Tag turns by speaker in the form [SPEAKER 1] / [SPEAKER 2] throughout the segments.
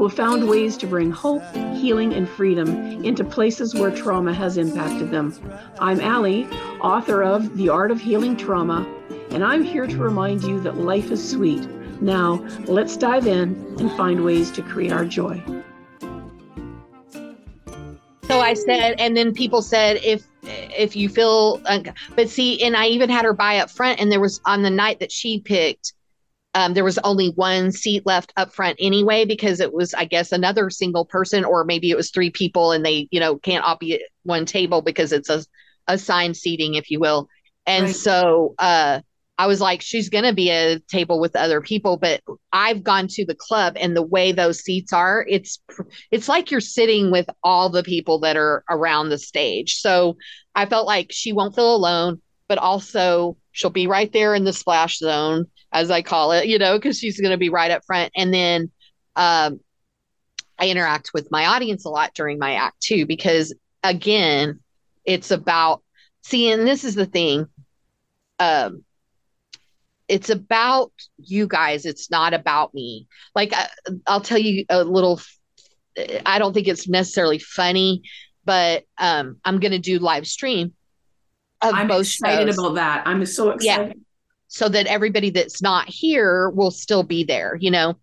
[SPEAKER 1] who have found ways to bring hope, healing, and freedom into places where trauma has impacted them. I'm Ali, author of The Art of Healing Trauma, and I'm here to remind you that life is sweet. Now, let's dive in and find ways to create our joy.
[SPEAKER 2] So I said, and then people said, if if you feel, uh, but see, and I even had her buy up front, and there was on the night that she picked, um, there was only one seat left up front anyway because it was i guess another single person or maybe it was three people and they you know can't all be at one table because it's a assigned seating if you will. And right. so uh, i was like she's going to be at a table with other people but i've gone to the club and the way those seats are it's it's like you're sitting with all the people that are around the stage. So i felt like she won't feel alone but also she'll be right there in the splash zone as I call it, you know, because she's going to be right up front. And then um, I interact with my audience a lot during my act too, because again, it's about seeing this is the thing. Um, it's about you guys. It's not about me. Like I, uh, I'll tell you a little. I don't think it's necessarily funny, but um, I'm going to do live stream.
[SPEAKER 1] I'm excited shows. about that. I'm so excited. Yeah
[SPEAKER 2] so that everybody that's not here will still be there, you know,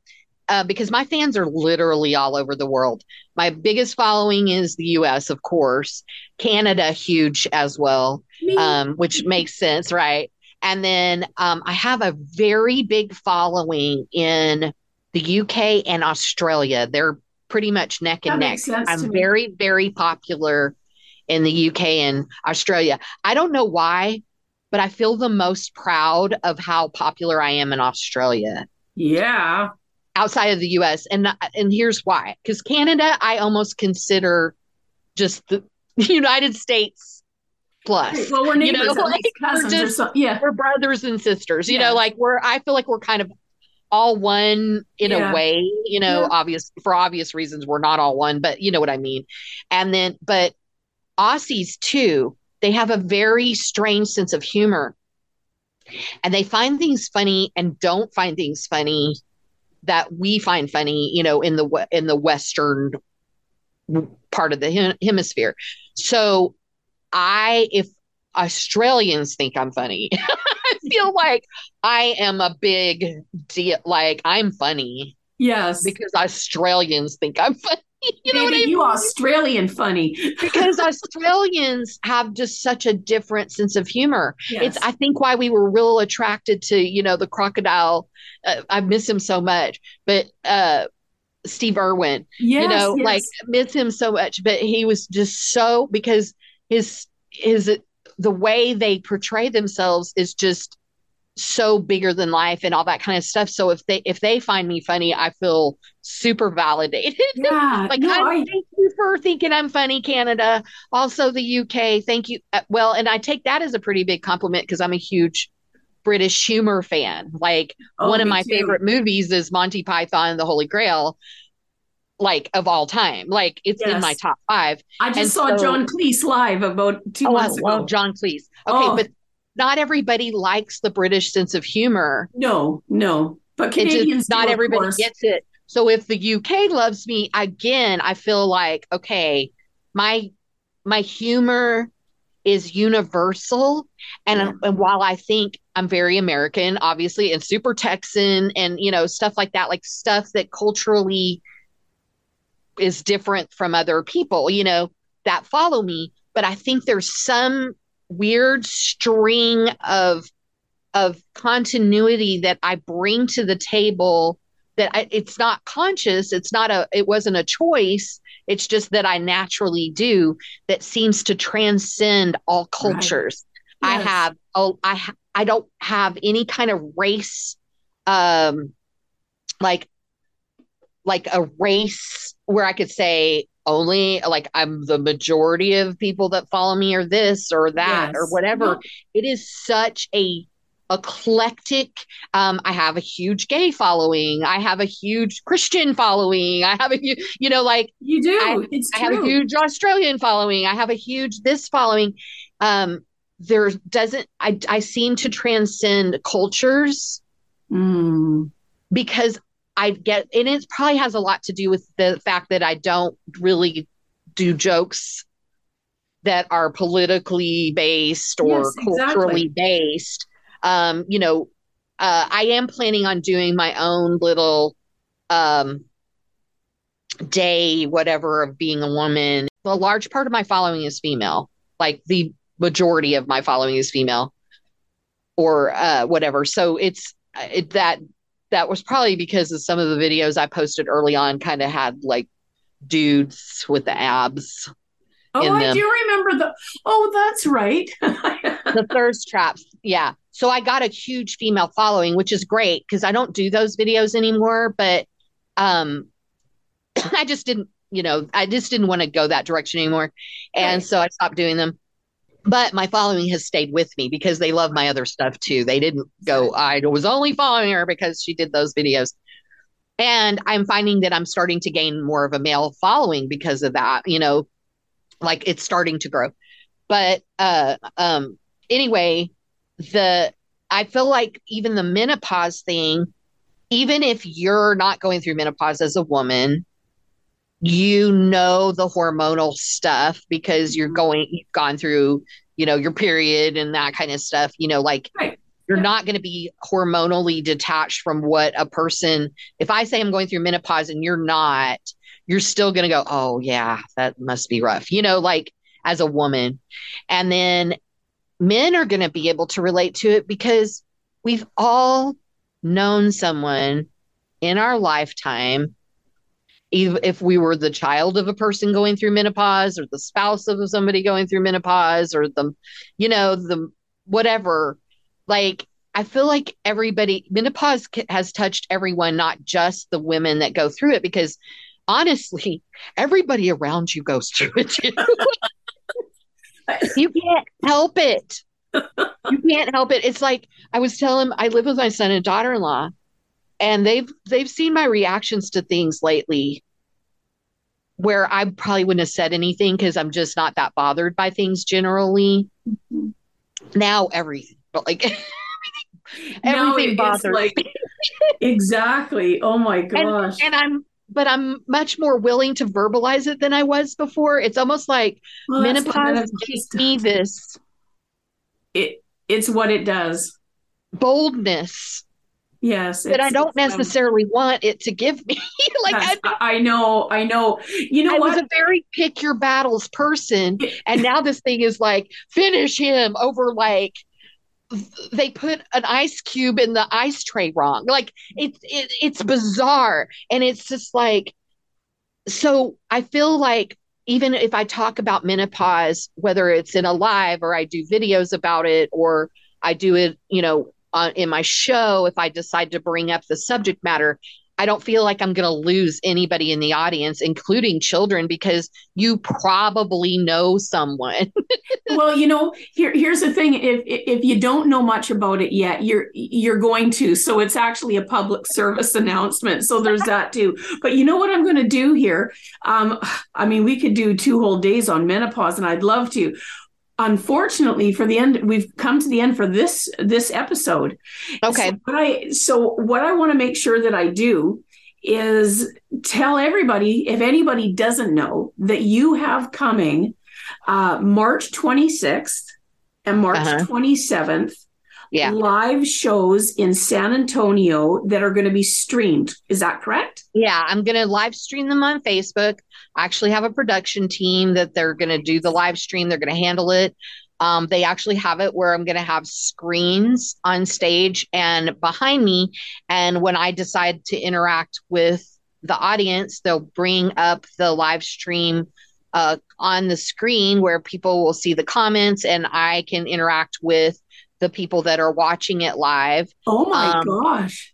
[SPEAKER 2] uh, because my fans are literally all over the world. My biggest following is the US, of course, Canada, huge as well, um, which makes sense, right? And then um, I have a very big following in the UK and Australia. They're pretty much neck and that neck. I'm very, very popular in the UK and Australia. I don't know why but I feel the most proud of how popular I am in Australia.
[SPEAKER 1] Yeah.
[SPEAKER 2] Outside of the US. And and here's why. Because Canada, I almost consider just the United States plus.
[SPEAKER 1] Well, we're neighbors, you know, like,
[SPEAKER 2] cousins we're just, yeah. We're brothers and sisters. You yeah. know, like we're I feel like we're kind of all one in yeah. a way, you know, yeah. obvious for obvious reasons we're not all one, but you know what I mean. And then but Aussies too, they have a very strange sense of humor. And they find things funny and don't find things funny that we find funny, you know, in the in the western part of the hemisphere. So I if Australians think I'm funny, I feel like I am a big deal like I'm funny.
[SPEAKER 1] Yes.
[SPEAKER 2] Because Australians think I'm funny.
[SPEAKER 1] you know Baby, I mean? you Australian funny.
[SPEAKER 2] because Australians have just such a different sense of humor. Yes. It's I think why we were real attracted to you know the crocodile. Uh, I miss him so much, but uh, Steve Irwin, yes, you know, yes. like miss him so much. But he was just so because his his the way they portray themselves is just so bigger than life and all that kind of stuff. So if they if they find me funny, I feel super validated.
[SPEAKER 1] Yeah,
[SPEAKER 2] like no, I, thank you for thinking I'm funny, Canada. Also the UK, thank you. Uh, well, and I take that as a pretty big compliment because I'm a huge British humor fan. Like oh, one of my too. favorite movies is Monty Python and the Holy Grail. Like of all time, like it's yes. in my top five.
[SPEAKER 1] I just and saw so, John Cleese live about two
[SPEAKER 2] oh,
[SPEAKER 1] months
[SPEAKER 2] I
[SPEAKER 1] ago.
[SPEAKER 2] John Cleese. Okay, oh. but not everybody likes the British sense of humor.
[SPEAKER 1] No, no. But Canadians just,
[SPEAKER 2] not everybody gets it. So if the UK loves me again, I feel like okay, my my humor is universal and, yeah. and while I think I'm very American, obviously, and super Texan and you know stuff like that, like stuff that culturally is different from other people, you know, that follow me, but I think there's some weird string of of continuity that I bring to the table that I, it's not conscious it's not a it wasn't a choice it's just that I naturally do that seems to transcend all cultures right. yes. I have oh I I don't have any kind of race um like like a race where I could say only like I'm the majority of people that follow me are this or that
[SPEAKER 1] Yes.
[SPEAKER 2] or whatever.
[SPEAKER 1] No.
[SPEAKER 2] It is such a eclectic um i have a huge gay following i have a huge christian following i have a you know like
[SPEAKER 1] You do.
[SPEAKER 2] I-
[SPEAKER 1] it's
[SPEAKER 2] I have a huge Australian following. I have a huge this following. Um, there doesn't I I seem to transcend cultures
[SPEAKER 1] Mm.
[SPEAKER 2] because I get and it probably has a lot to do with the fact that I don't really do jokes that are politically based or
[SPEAKER 1] Yes, exactly.
[SPEAKER 2] culturally based. Um, you know, uh, I am planning on doing my own little um day, whatever, of being a woman. A large part of my following is female. Like the majority of my following is female, or uh, whatever. So it's it, that that was probably because of some of the videos I posted early on. Kind of had like dudes with the abs,
[SPEAKER 1] Oh,
[SPEAKER 2] in
[SPEAKER 1] I do remember the. Oh, that's right.
[SPEAKER 2] the thirst traps. Yeah. So I got a huge female following, which is great because I don't do those videos anymore. But um, I just didn't, you know, I just didn't want to go that direction anymore. And
[SPEAKER 1] Right.
[SPEAKER 2] so I stopped doing them. But my following has stayed with me because they love my other stuff too. They didn't go, I was only following her because she did those videos. And I'm finding that I'm starting to gain more of a male following because of that, you know, like it's starting to grow. But uh um anyway, the I feel like even the menopause thing, even if you're not going through menopause as a woman, you know the hormonal stuff because you're mm-hmm. going you've gone through, you know, your period and that kind of stuff, you know, like
[SPEAKER 1] Right.
[SPEAKER 2] you're
[SPEAKER 1] Yeah.
[SPEAKER 2] not going to be hormonally detached from what a person if I say I'm going through menopause and you're not, you're still going to go, "Oh yeah, that must be rough." You know, like as a woman. And then men are going to be able to relate to it because we've all known someone in our lifetime if we were the child of a person going through menopause or the spouse of somebody going through menopause or the you know the whatever like i feel like everybody menopause has touched everyone not just the women that go through it because honestly everybody around you goes through it too you can't help it. You can't help it. It's like I was telling I live with my son and daughter-in-law and they've they've seen my reactions to things lately where I probably wouldn't have said anything because I'm just not that bothered by things generally. Mm-hmm. Now everything, but like everything bothers
[SPEAKER 1] like-
[SPEAKER 2] me.
[SPEAKER 1] exactly. Oh my gosh.
[SPEAKER 2] And I'm but I'm much more willing to verbalize it than I was before. It's almost like
[SPEAKER 1] Well,
[SPEAKER 2] menopause
[SPEAKER 1] menopause
[SPEAKER 2] gives me this
[SPEAKER 1] It, it's what it does.
[SPEAKER 2] boldness
[SPEAKER 1] Yes.
[SPEAKER 2] that I don't
[SPEAKER 1] um,
[SPEAKER 2] necessarily want it to give me. like
[SPEAKER 1] yes,
[SPEAKER 2] I,
[SPEAKER 1] I, I know. I know. You know
[SPEAKER 2] I
[SPEAKER 1] what?
[SPEAKER 2] was a very pick your battles person, and now this thing is like finish him over like they put an ice cube in the ice tray wrong. Like it's it, it's bizarre, and it's just like so. I feel like even if I talk about menopause, whether it's in a live or I do videos about it or I do it, you know, on, in my show, if I decide to bring up the subject matter, I don't feel like I'm going to lose anybody in the audience, including children, because you probably know someone.
[SPEAKER 1] well, you know, here here's the thing. If if you don't know much about it yet, you're you're going to. So it's actually a public service announcement. So there's that too. But you know what I'm going to do here? Um, I mean, we could do two whole days on menopause, and I'd love to. Unfortunately, for the end, we've come to the end for this this episode.
[SPEAKER 2] Okay.
[SPEAKER 1] So what I so what I want to make sure that I do is tell everybody if anybody doesn't know that you have coming uh, March 26th and March
[SPEAKER 2] Uh-huh.
[SPEAKER 1] 27th
[SPEAKER 2] Yeah.
[SPEAKER 1] live shows in San Antonio that are going to be streamed. Is that correct?
[SPEAKER 2] Yeah. I'm going to live stream them on Facebook. I actually have a production team that they're going to do the live stream, they're going to handle it. Um, they actually have it where I'm going to have screens on stage and behind me. And when I decide to interact with the audience, they'll bring up the live stream uh, on the screen where people will see the comments and I can interact with the people that are watching it live.
[SPEAKER 1] Oh my
[SPEAKER 2] Um,
[SPEAKER 1] gosh.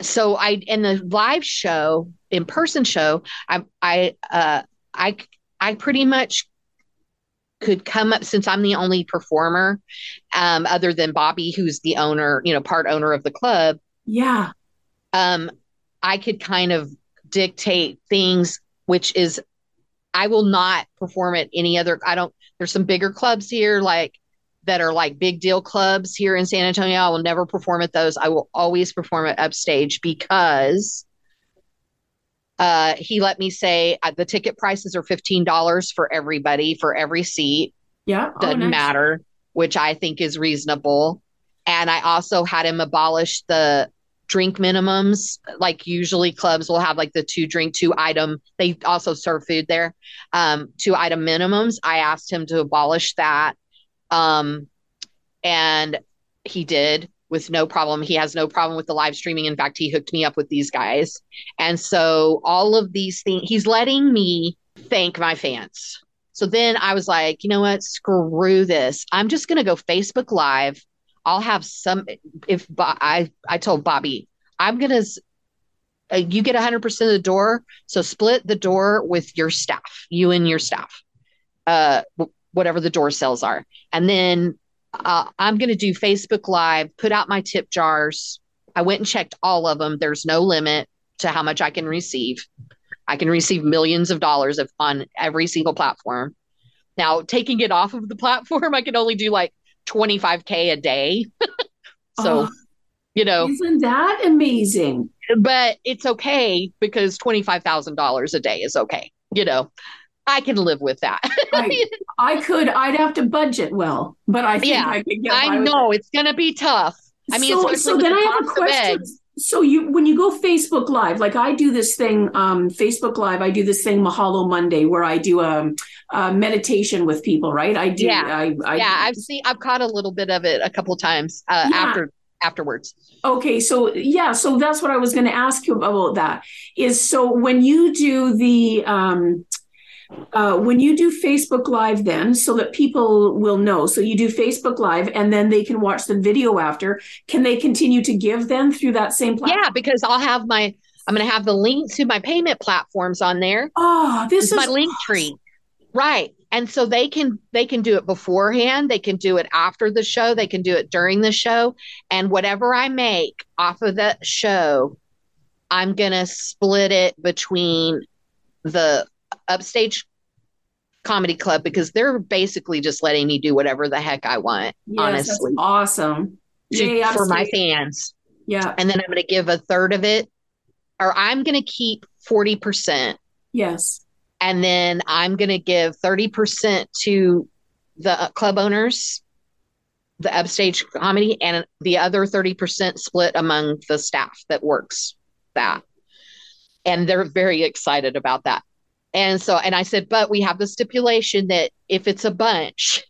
[SPEAKER 2] so I in the live show, in person show, I I uh I I pretty much could come up since I'm the only performer, um, other than Bobby, who's the owner, you know, part owner of the club.
[SPEAKER 1] Yeah.
[SPEAKER 2] Um, I could kind of dictate things, which is I will not perform at any other. I don't. There's some bigger clubs here, like that are like big deal clubs here in San Antonio. I will never perform at those. I will always perform at Upstage because uh, he let me say uh, the ticket prices are $15 for everybody for every seat.
[SPEAKER 1] Yeah.
[SPEAKER 2] Oh, Doesn't nice. matter, which I think is reasonable. And I also had him abolish the drink minimums. Like usually clubs will have like the two drink, two item. They also serve food there. Um, two item minimums. I asked him to abolish that. Um, and he did with no problem. He has no problem with the live streaming. In fact, he hooked me up with these guys. And so all of these things, he's letting me thank my fans. So then I was like, you know what? Screw this. I'm just going to go Facebook Live. I'll have some. If I, I told Bobby, I'm going to, uh, you get 100% of the door. So split the door with your staff, you and your staff, uh, whatever the door sales are. And then uh, I'm going to do Facebook Live, put out my tip jars. I went and checked all of them. There's no limit to how much I can receive. I can receive millions of dollars of, on every single platform. Now, taking it off of the platform, I can only do like 25K a day. so, oh, you know.
[SPEAKER 1] Isn't that amazing?
[SPEAKER 2] But it's okay because $25,000 a day is okay, you know. I can live with that.
[SPEAKER 1] I, I, could. I'd have to budget well, but I think yeah, I could get.
[SPEAKER 2] I know it's going to be tough. I mean, so, so then the I have a question.
[SPEAKER 1] So you, when you go Facebook Live, like I do this thing, um, Facebook Live, I do this thing Mahalo Monday where I do a, um, a meditation with people, right? I do.
[SPEAKER 2] Yeah,
[SPEAKER 1] I,
[SPEAKER 2] I, yeah. I've seen. I've caught a little bit of it a couple times uh, yeah. after afterwards.
[SPEAKER 1] Okay, so yeah, so that's what I was going to ask you about. That is so when you do the um, uh, when you do Facebook Live, then so that people will know, so you do Facebook Live and then they can watch the video after. Can they continue to give then through that same
[SPEAKER 2] platform? Yeah, because I'll have my, I'm going to have the link to my payment platforms on there.
[SPEAKER 1] Oh, this
[SPEAKER 2] is my link tree, right? And so they can they can do it beforehand, they can do it after the show, they can do it during the show, and whatever I make off of that show, I'm going to split it between the upstage comedy club because they're basically just letting me do whatever the heck I want. Yes, honestly,
[SPEAKER 1] awesome
[SPEAKER 2] to, for my fans.
[SPEAKER 1] Yeah,
[SPEAKER 2] and then I'm going to give a third of it, or I'm going to keep forty percent.
[SPEAKER 1] Yes,
[SPEAKER 2] and then I'm going to give thirty percent to the club owners, the upstage comedy, and the other thirty percent split among the staff that works that. And they're very excited about that. And so, and I said, but we have the stipulation that if it's a bunch,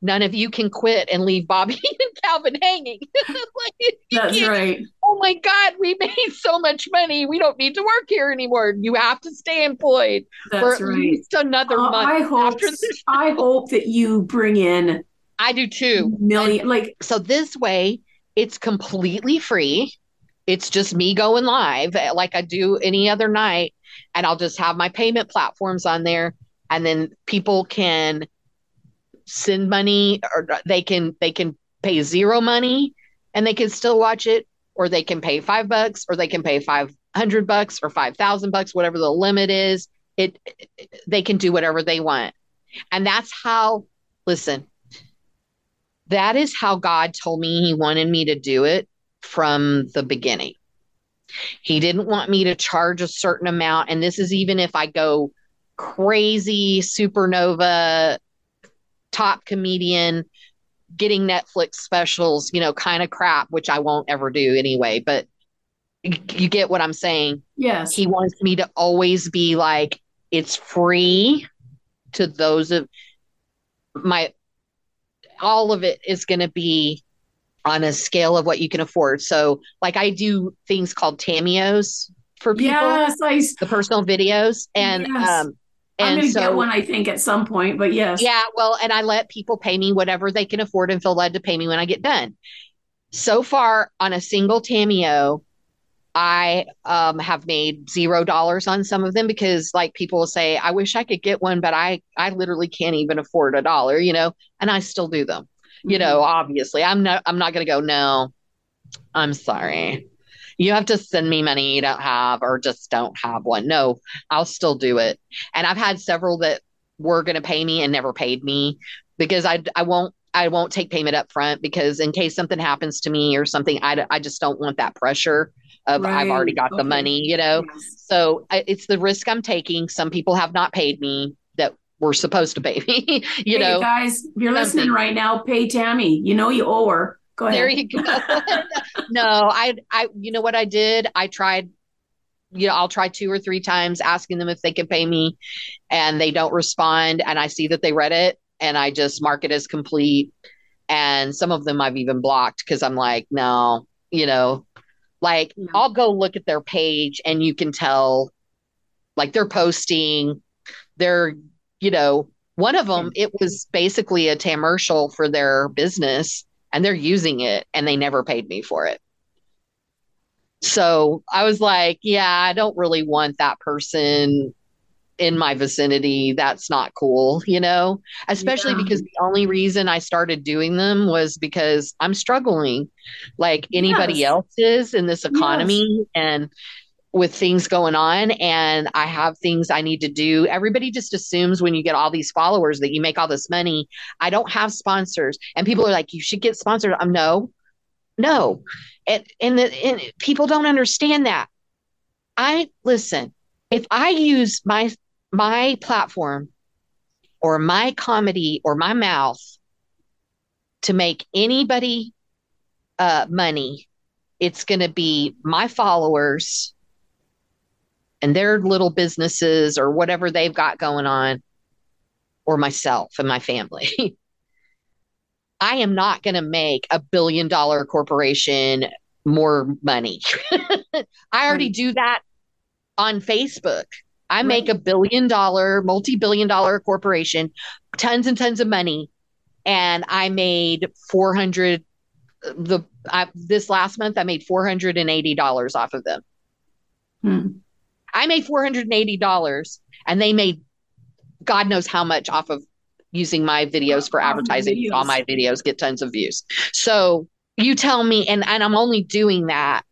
[SPEAKER 2] none of you can quit and leave Bobby and Calvin hanging.
[SPEAKER 1] like, That's right.
[SPEAKER 2] Oh my God, we made so much money. We don't need to work here anymore. You have to stay employed That's for at right. least another uh, month.
[SPEAKER 1] I hope, I hope that you bring in.
[SPEAKER 2] I do too.
[SPEAKER 1] Million, like
[SPEAKER 2] so. This way, it's completely free. It's just me going live like I do any other night and I'll just have my payment platforms on there and then people can send money or they can they can pay zero money and they can still watch it or they can pay 5 bucks or they can pay 500 bucks or 5000 bucks whatever the limit is. It they can do whatever they want. And that's how listen that is how God told me he wanted me to do it from the beginning he didn't want me to charge a certain amount. And this is even if I go crazy supernova top comedian getting Netflix specials, you know, kind of crap, which I won't ever do anyway. But you get what I'm saying?
[SPEAKER 1] Yes.
[SPEAKER 2] He wants me to always be like, it's free to those of my, all of it is going to be on a scale of what you can afford. So, like I do things called Tameos for people.
[SPEAKER 1] Yes, I,
[SPEAKER 2] the personal videos, and yes. um, and
[SPEAKER 1] I'm gonna
[SPEAKER 2] so,
[SPEAKER 1] get one, I think, at some point. But yes,
[SPEAKER 2] yeah. Well, and I let people pay me whatever they can afford and feel led to pay me when I get done. So far, on a single Tameo, I um, have made zero dollars on some of them because like people will say, I wish I could get one, but I I literally can't even afford a dollar, you know, and I still do them. Mm-hmm. You know, obviously. I'm not I'm not gonna go, no, I'm sorry. You have to send me money you don't have or just don't have one. No, I'll still do it. And I've had several that were gonna pay me and never paid me because I I won't I won't take payment up front because in case something happens to me or something, I, I just don't want that pressure of right. I've already got okay. the money, you know? Yes. So I, it's the risk I'm taking. Some people have not paid me were supposed to pay me, you hey, know?
[SPEAKER 1] Guys, if you're um, listening right now, pay Tammy. You know, you owe her. Go ahead.
[SPEAKER 2] There you go. no, I, I, you know what I did? I tried you know, I'll try two or three times asking them if they can pay me and they don't respond. And I see that they read it and I just mark it as complete. And some of them I've even blocked because I'm like, no, you know, like yeah. I'll go look at their page and you can tell like they're posting, they're, you know, one of them, hmm. it was basically a commercial for their business and they're using it and they never paid me for it. So I was like, yeah, I don't really want that person in my vicinity, that's not cool, you know, especially yeah. because the only reason I started doing them was because I'm struggling like anybody yes. else is in this economy yes. and with things going on and I have things I need to do. Everybody just assumes when you get all these followers that you make all this money. I don't have sponsors and people are like you should get sponsored. I'm no. No. And and, the, and people don't understand that. I listen, if I use my my platform or my comedy or my mouth to make anybody uh, money, it's going to be my followers and their little businesses or whatever they've got going on, or myself and my family. I am not going to make a billion dollar corporation more money. I already do that on Facebook. I make a billion dollar, multi billion dollar corporation, tons and tons of money. And I made 400 the I, this last month I made $480 off of them. Hmm. I made $480 and they made God knows how much off of using my videos for advertising. Videos. All my videos get tons of views. So you tell me, and, and I'm only doing that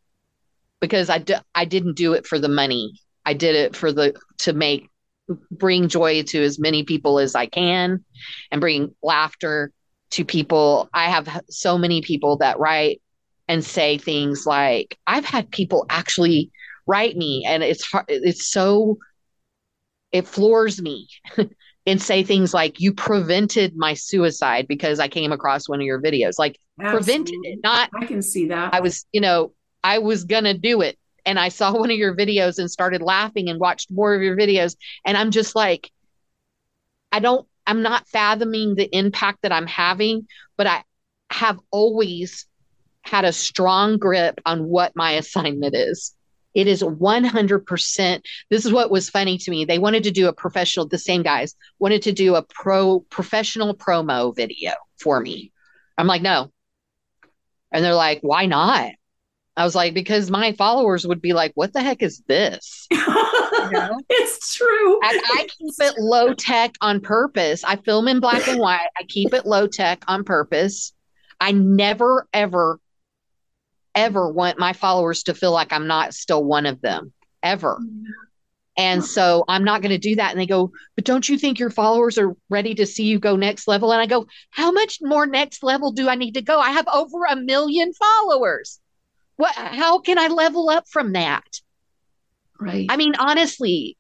[SPEAKER 2] because I, d- I didn't do it for the money. I did it for the to make bring joy to as many people as I can and bring laughter to people. I have so many people that write and say things like I've had people actually write me and it's hard, it's so it floors me and say things like you prevented my suicide because I came across one of your videos like Absolutely. prevented it not
[SPEAKER 1] I can see that
[SPEAKER 2] I was you know I was going to do it and I saw one of your videos and started laughing and watched more of your videos. And I'm just like, I don't, I'm not fathoming the impact that I'm having, but I have always had a strong grip on what my assignment is. It is 100%. This is what was funny to me. They wanted to do a professional, the same guys wanted to do a pro professional promo video for me. I'm like, no. And they're like, why not? I was like, because my followers would be like, what the heck is this? You
[SPEAKER 1] know? it's true.
[SPEAKER 2] I, I keep it low tech on purpose. I film in black and white. I keep it low tech on purpose. I never, ever, ever want my followers to feel like I'm not still one of them, ever. Mm-hmm. And so I'm not going to do that. And they go, but don't you think your followers are ready to see you go next level? And I go, how much more next level do I need to go? I have over a million followers. What how can I level up from that?
[SPEAKER 1] Right.
[SPEAKER 2] I mean, honestly,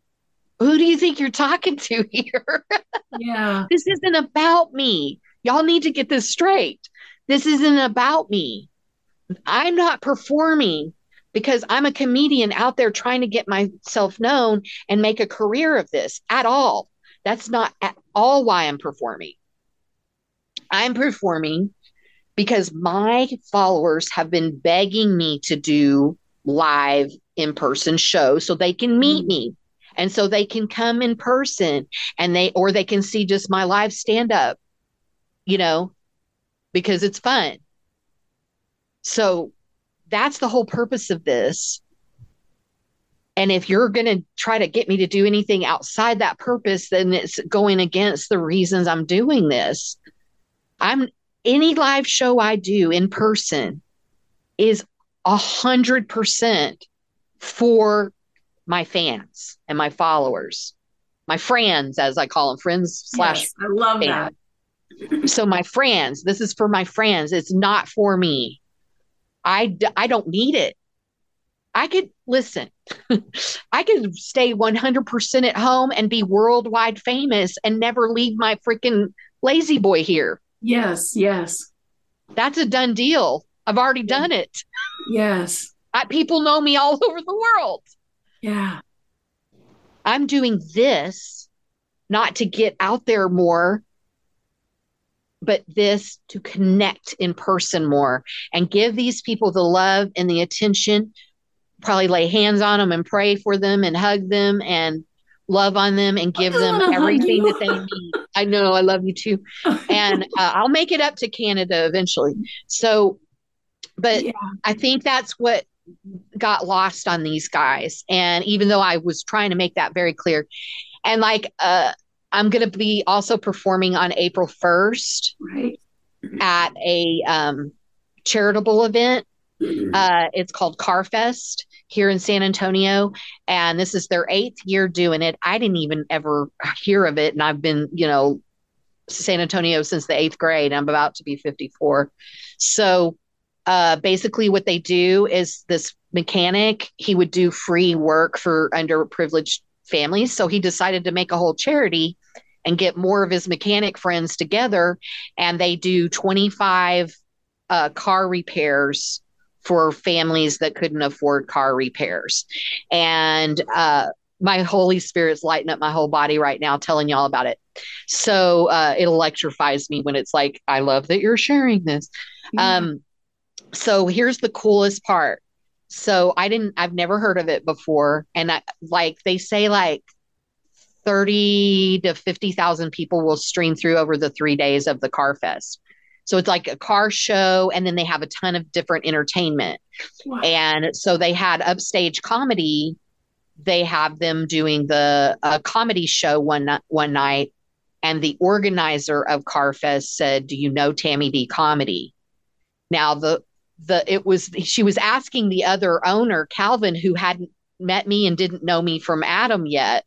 [SPEAKER 2] who do you think you're talking to here?
[SPEAKER 1] Yeah.
[SPEAKER 2] this isn't about me. Y'all need to get this straight. This isn't about me. I'm not performing because I'm a comedian out there trying to get myself known and make a career of this at all. That's not at all why I'm performing. I'm performing because my followers have been begging me to do live in person shows so they can meet mm. me and so they can come in person and they or they can see just my live stand up you know because it's fun so that's the whole purpose of this And if you're going to try to get me to do anything outside that purpose, then it's going against the reasons I'm doing this. I'm any live show I do in person is a hundred percent for my fans and my followers, my friends, as I call them, friends slash.
[SPEAKER 1] Yes, I love fans.
[SPEAKER 2] that. So my friends, this is for my friends. It's not for me. I I don't need it. I could listen. I could stay 100% at home and be worldwide famous and never leave my freaking lazy boy here.
[SPEAKER 1] Yes, yes.
[SPEAKER 2] That's a done deal. I've already done it.
[SPEAKER 1] Yes.
[SPEAKER 2] I, people know me all over the world.
[SPEAKER 1] Yeah.
[SPEAKER 2] I'm doing this not to get out there more, but this to connect in person more and give these people the love and the attention. Probably lay hands on them and pray for them and hug them and love on them and give them everything that they need. I know I love you too. and uh, I'll make it up to Canada eventually. So, but yeah. I think that's what got lost on these guys. And even though I was trying to make that very clear, and like, uh, I'm going to be also performing on April 1st
[SPEAKER 1] right.
[SPEAKER 2] at a um, charitable event. Uh, it's called Carfest here in San Antonio. And this is their eighth year doing it. I didn't even ever hear of it. And I've been, you know, San Antonio since the eighth grade. I'm about to be 54. So uh, basically, what they do is this mechanic, he would do free work for underprivileged families. So he decided to make a whole charity and get more of his mechanic friends together. And they do 25 uh, car repairs for families that couldn't afford car repairs. And uh, my Holy Spirit's lighting up my whole body right now, telling y'all about it. So uh, it electrifies me when it's like, I love that you're sharing this. Yeah. Um, so here's the coolest part. So I didn't, I've never heard of it before. And I, like they say, like 30 to 50,000 people will stream through over the three days of the Car Fest. So it's like a car show, and then they have a ton of different entertainment. Wow. And so they had upstage comedy. They have them doing the uh, comedy show one one night, and the organizer of Carfest said, "Do you know Tammy D comedy?" Now the the it was she was asking the other owner Calvin, who hadn't met me and didn't know me from Adam yet.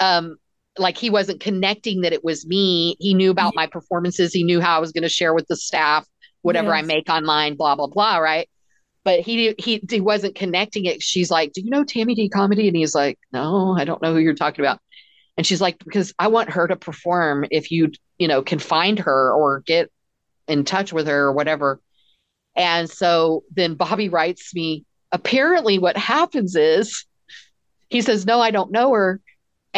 [SPEAKER 2] Um, like he wasn't connecting that it was me. He knew about my performances. He knew how I was going to share with the staff whatever yes. I make online, blah blah blah, right? But he he he wasn't connecting it. She's like, "Do you know Tammy D comedy?" And he's like, "No, I don't know who you're talking about." And she's like, "Because I want her to perform. If you you know can find her or get in touch with her or whatever." And so then Bobby writes me. Apparently, what happens is he says, "No, I don't know her."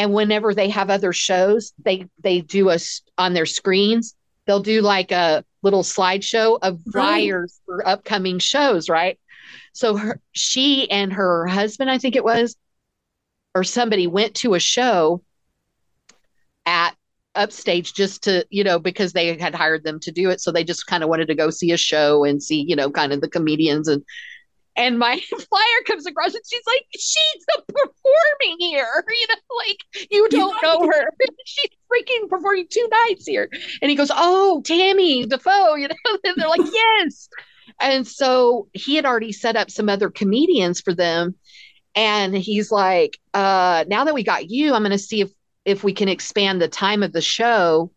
[SPEAKER 2] And whenever they have other shows they they do us on their screens they'll do like a little slideshow of flyers right. for upcoming shows right so her, she and her husband i think it was or somebody went to a show at upstage just to you know because they had hired them to do it so they just kind of wanted to go see a show and see you know kind of the comedians and and my flyer comes across and she's like she's performing here. You know like you don't know. her. She's freaking performing two nights here. And he goes oh tammy defoe you know and they're like yes. And so he had already set up some other comedians for them. And he's like uh now that we got you i'm going to see if if we can expand the time of the show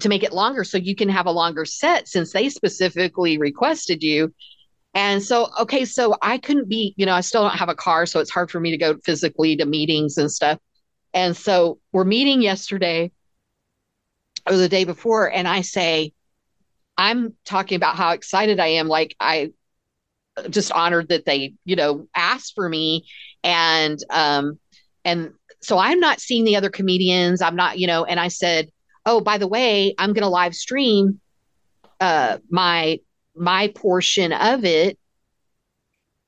[SPEAKER 2] to make it longer so you can have a longer set since they specifically requested you and so, okay, so I couldn't be, you know, I still don't have a car, so it's hard for me to go physically to meetings and stuff. And so we're meeting yesterday or the day before, and I say, I'm talking about how excited I am. Like, I just honored that they, you know, asked for me. And, um, and so I'm not seeing the other comedians. I'm not, you know, and I said, oh, by the way, I'm going to live stream uh, my my portion of it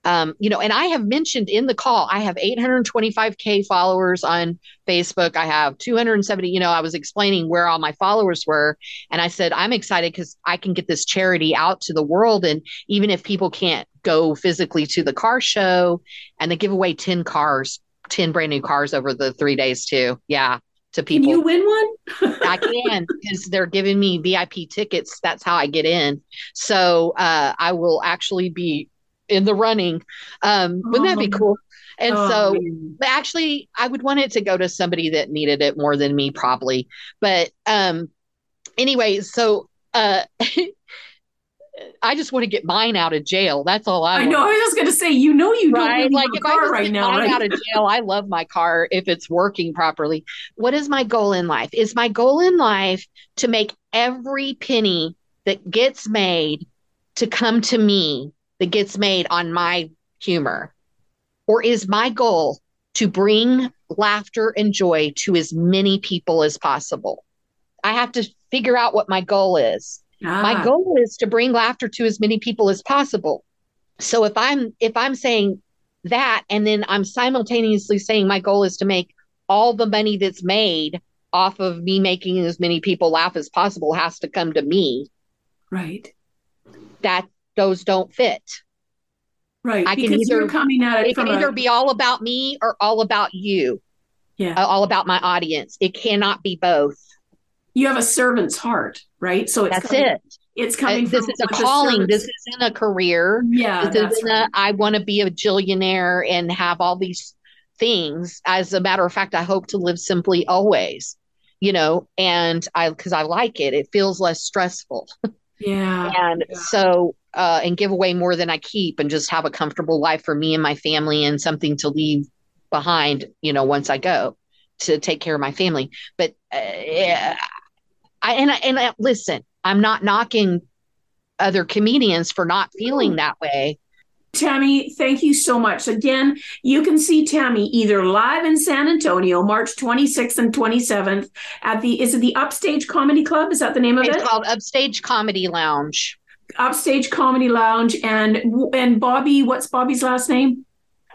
[SPEAKER 2] um, you know, and I have mentioned in the call, I have 825K followers on Facebook. I have 270, you know, I was explaining where all my followers were. And I said, I'm excited because I can get this charity out to the world. And even if people can't go physically to the car show, and they give away 10 cars, 10 brand new cars over the three days too. Yeah. To people.
[SPEAKER 1] Can you win one?
[SPEAKER 2] I can because they're giving me VIP tickets. That's how I get in. So uh, I will actually be in the running. Um, wouldn't that be oh. cool? And oh, so, man. but actually, I would want it to go to somebody that needed it more than me, probably. But um, anyway, so uh, I just want to get mine out of jail. That's all I.
[SPEAKER 1] I know. I was just going to say, you know, you don't right? like if I right now. Right?
[SPEAKER 2] out of jail, I love my car if it's working properly. What is my goal in life? Is my goal in life to make every penny that gets made to come to me that gets made on my humor? Or is my goal to bring laughter and joy to as many people as possible? I have to figure out what my goal is. Ah. My goal is to bring laughter to as many people as possible. So if I'm if I'm saying that and then I'm simultaneously saying my goal is to make all the money that's made off of me making as many people laugh as possible has to come to me.
[SPEAKER 1] Right.
[SPEAKER 2] That those don't fit.
[SPEAKER 1] Right. I can either coming at it,
[SPEAKER 2] it can either a... be all about me or all about you.
[SPEAKER 1] Yeah.
[SPEAKER 2] Uh, all about my audience. It cannot be both.
[SPEAKER 1] You have a servant's heart, right? So
[SPEAKER 2] that's
[SPEAKER 1] coming,
[SPEAKER 2] it.
[SPEAKER 1] It's coming.
[SPEAKER 2] Uh, this is a calling. This isn't a career.
[SPEAKER 1] Yeah.
[SPEAKER 2] This isn't right. a, I want to be a jillionaire and have all these things. As a matter of fact, I hope to live simply always. You know, and I because I like it. It feels less stressful.
[SPEAKER 1] Yeah.
[SPEAKER 2] and
[SPEAKER 1] yeah.
[SPEAKER 2] so uh, and give away more than I keep and just have a comfortable life for me and my family and something to leave behind, you know, once I go to take care of my family. But uh, I and I, and I, listen, I'm not knocking other comedians for not feeling that way.
[SPEAKER 1] Tammy, thank you so much. Again, you can see Tammy either live in San Antonio, March 26th and 27th at the is it the Upstage Comedy Club? Is that the name of
[SPEAKER 2] it's
[SPEAKER 1] it?
[SPEAKER 2] It's called Upstage Comedy Lounge.
[SPEAKER 1] Upstage Comedy Lounge and and Bobby, what's Bobby's last name?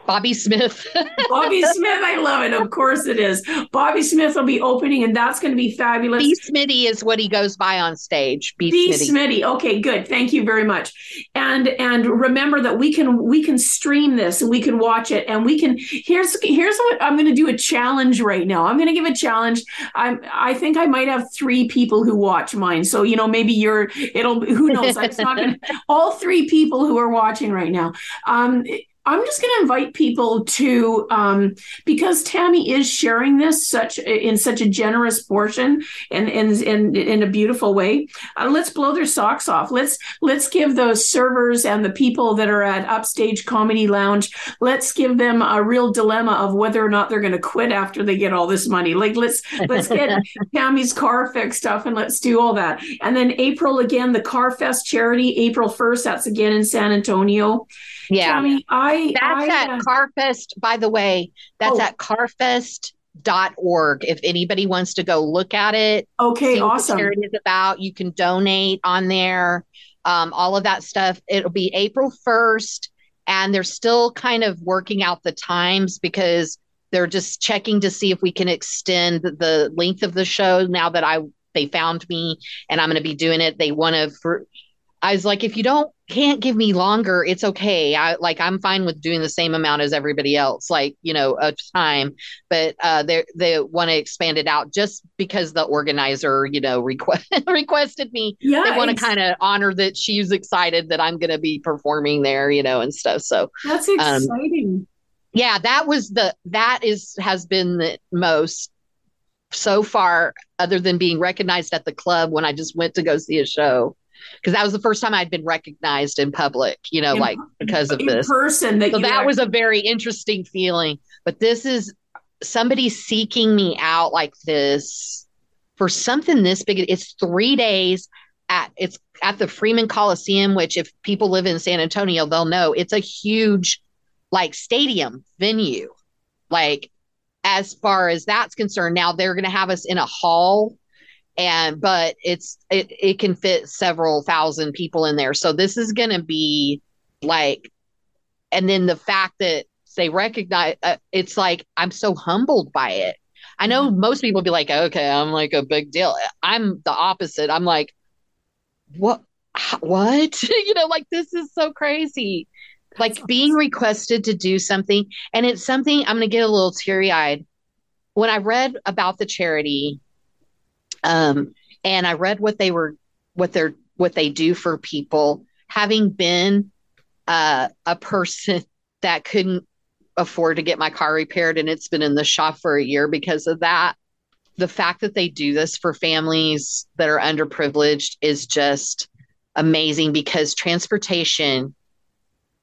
[SPEAKER 2] Bobby Smith.
[SPEAKER 1] Bobby Smith, I love it. Of course it is. Bobby Smith will be opening, and that's going to be fabulous.
[SPEAKER 2] B Smitty is what he goes by on stage.
[SPEAKER 1] B, B Smitty. Smitty. Okay, good. Thank you very much. And and remember that we can we can stream this and we can watch it and we can. Here's here's what I'm going to do a challenge right now. I'm going to give a challenge. I'm I think I might have three people who watch mine. So you know maybe you're it'll who knows. It's not to all three people who are watching right now. Um, I'm just going to invite people to um, because Tammy is sharing this such in such a generous portion and in in, in a beautiful way. Uh, let's blow their socks off. Let's let's give those servers and the people that are at Upstage Comedy Lounge. Let's give them a real dilemma of whether or not they're going to quit after they get all this money. Like let's let's get Tammy's car fixed up and let's do all that. And then April again, the Car Fest charity, April first. That's again in San Antonio.
[SPEAKER 2] Yeah.
[SPEAKER 1] Tammy, I
[SPEAKER 2] that's
[SPEAKER 1] I,
[SPEAKER 2] at uh, Carfest, by the way. That's oh. at carfest.org. If anybody wants to go look at it.
[SPEAKER 1] Okay, awesome.
[SPEAKER 2] What is about. You can donate on there. Um, all of that stuff. It'll be April 1st. And they're still kind of working out the times because they're just checking to see if we can extend the length of the show now that I they found me and I'm going to be doing it. They want to for I was like, if you don't can't give me longer, it's okay. I like I'm fine with doing the same amount as everybody else, like you know, of time. But uh, they they want to expand it out just because the organizer, you know, request requested me.
[SPEAKER 1] Yeah,
[SPEAKER 2] they want to kind of honor that she's excited that I'm going to be performing there, you know, and stuff. So
[SPEAKER 1] that's um, exciting. Um,
[SPEAKER 2] yeah, that was the that is has been the most so far, other than being recognized at the club when I just went to go see a show because that was the first time I'd been recognized in public, you know, in, like because of this
[SPEAKER 1] person. That
[SPEAKER 2] so that was a very interesting feeling. But this is somebody seeking me out like this for something this big. It's three days at it's at the Freeman Coliseum, which if people live in San Antonio, they'll know it's a huge like stadium venue. Like as far as that's concerned, now they're going to have us in a hall and but it's it, it can fit several thousand people in there so this is going to be like and then the fact that they recognize uh, it's like I'm so humbled by it. I know mm-hmm. most people be like, okay, I'm like a big deal. I'm the opposite. I'm like, what? What? you know, like this is so crazy. Like being requested to do something, and it's something I'm going to get a little teary eyed. When I read about the charity, um, and I read what they were, what they're, what they do for people, having been uh, a person that couldn't afford to get my car repaired and it's been in the shop for a year because of that the fact that they do this for families that are underprivileged is just amazing because transportation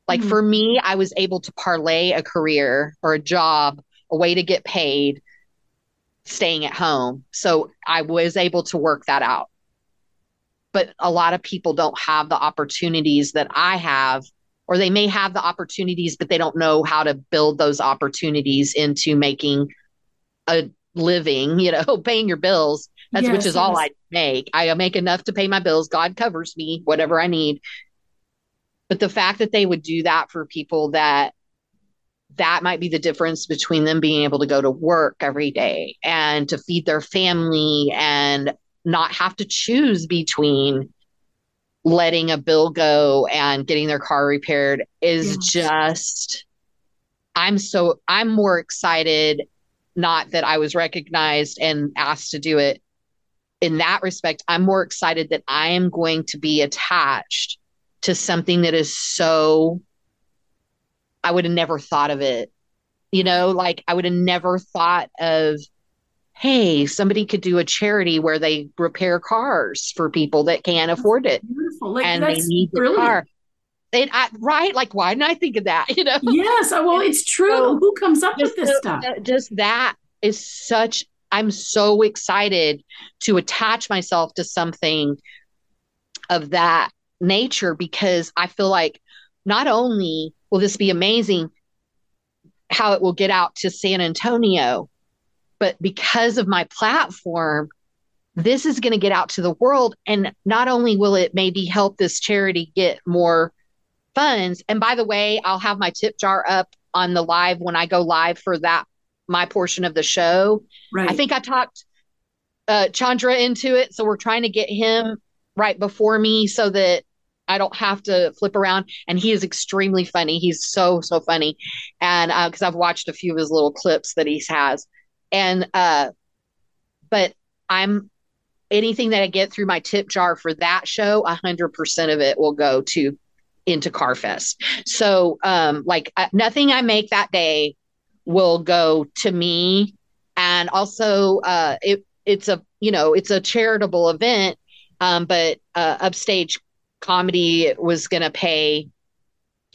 [SPEAKER 2] like mm-hmm. for me i was able to parlay a career or a job a way to get paid staying at home so i was able to work that out but a lot of people don't have the opportunities that i have or they may have the opportunities, but they don't know how to build those opportunities into making a living, you know, paying your bills. That's yes, which is yes. all I make. I make enough to pay my bills. God covers me, whatever I need. But the fact that they would do that for people that that might be the difference between them being able to go to work every day and to feed their family and not have to choose between letting a bill go and getting their car repaired is just I'm so I'm more excited not that I was recognized and asked to do it. In that respect I'm more excited that I am going to be attached to something that is so I would have never thought of it you know like I would have never thought of hey, somebody could do a charity where they repair cars for people that can't afford it. Like, and they need the car. It, I, right? Like, why didn't I think of that? You know?
[SPEAKER 1] Yes. Uh, well, it's true. So, Who comes up with this stuff?
[SPEAKER 2] Just that is such. I'm so excited to attach myself to something of that nature because I feel like not only will this be amazing, how it will get out to San Antonio, but because of my platform, this is going to get out to the world. And not only will it maybe help this charity get more funds, and by the way, I'll have my tip jar up on the live when I go live for that, my portion of the show. Right. I think I talked uh, Chandra into it. So we're trying to get him right before me so that I don't have to flip around. And he is extremely funny. He's so, so funny. And because uh, I've watched a few of his little clips that he has and uh but i'm anything that i get through my tip jar for that show a 100% of it will go to into carfest so um like uh, nothing i make that day will go to me and also uh it it's a you know it's a charitable event um but uh upstage comedy was going to pay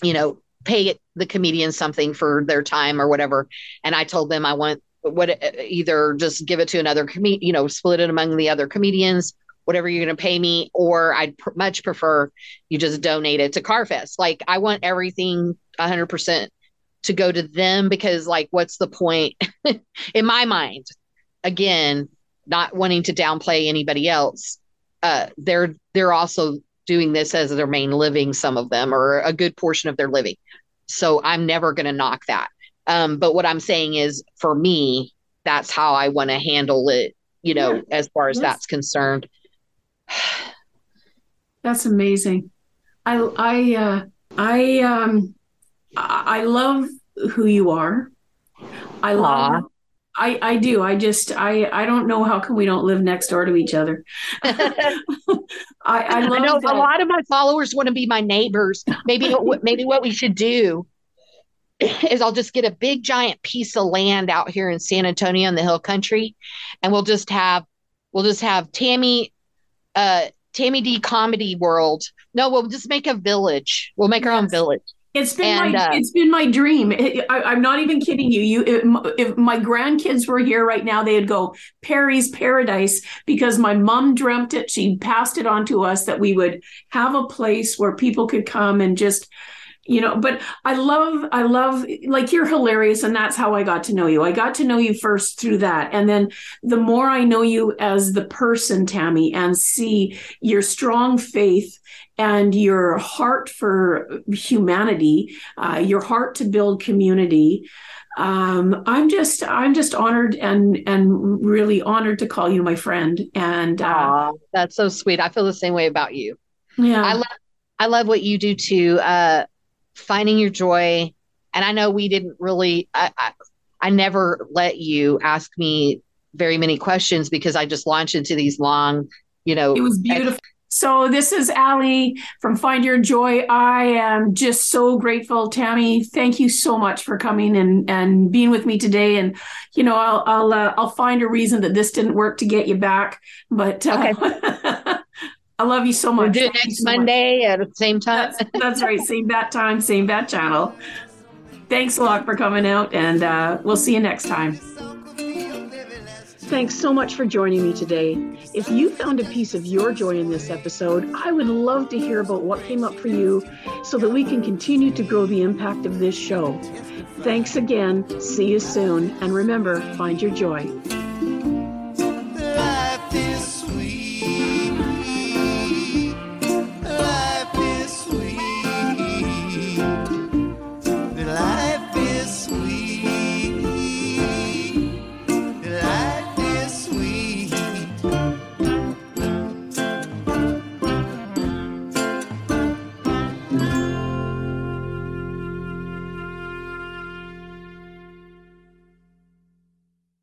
[SPEAKER 2] you know pay the comedian something for their time or whatever and i told them i want what either just give it to another comedian, you know, split it among the other comedians, whatever you're going to pay me, or I'd pr- much prefer you just donate it to Carfest. Like I want everything 100% to go to them because like what's the point in my mind? Again, not wanting to downplay anybody else. Uh, they're they're also doing this as their main living, some of them, or a good portion of their living. So I'm never going to knock that. Um, but what I'm saying is, for me, that's how I want to handle it. You know, yeah. as far as yes. that's concerned.
[SPEAKER 1] That's amazing. I I uh, I um I love who you are. I love. Aww. I, I do. I just I I don't know how come we don't live next door to each other. I, I, I
[SPEAKER 2] know that. a lot of my followers want to be my neighbors. Maybe maybe what we should do is I'll just get a big giant piece of land out here in San Antonio in the hill country and we'll just have we'll just have Tammy uh Tammy D comedy world. No, we'll just make a village. We'll make yes. our own village.
[SPEAKER 1] It's been and, my uh, it's been my dream. I, am not even kidding you. You, if, if, my grandkids were here right now, they'd go Perry's Paradise because my mom dreamt it. She passed it on to us that we would have a place where people could come and just you know but i love i love like you're hilarious and that's how i got to know you. I got to know you first through that and then the more i know you as the person tammy and see your strong faith and your heart for humanity uh, your heart to build community um, i'm just i'm just honored and and really honored to call you my friend and uh,
[SPEAKER 2] Aw, that's so sweet. I feel the same way about you.
[SPEAKER 1] Yeah.
[SPEAKER 2] I love I love what you do too. Uh, finding your joy, and I know we didn't really. I, I I never let you ask me very many questions because I just launch into these long, you know.
[SPEAKER 1] It was beautiful. So this is Ali from Find Your Joy. I am just so grateful, Tammy. Thank you so much for coming and and being with me today. And you know, I'll I'll uh, I'll find a reason that this didn't work to get you back, but uh,
[SPEAKER 2] Okay.
[SPEAKER 1] I love you so much.
[SPEAKER 2] We'll do it
[SPEAKER 1] Thank
[SPEAKER 2] next
[SPEAKER 1] so much.
[SPEAKER 2] Monday at the same time.
[SPEAKER 1] That's, that's right. Same bat time, same bat channel. Thanks a lot for coming out, and uh, we'll see you next time. Thanks so much for joining me today. If you found a piece of your joy in this episode, I would love to hear about what came up for you so that we can continue to grow the impact of this show. Thanks again. See you soon. And remember, find your joy.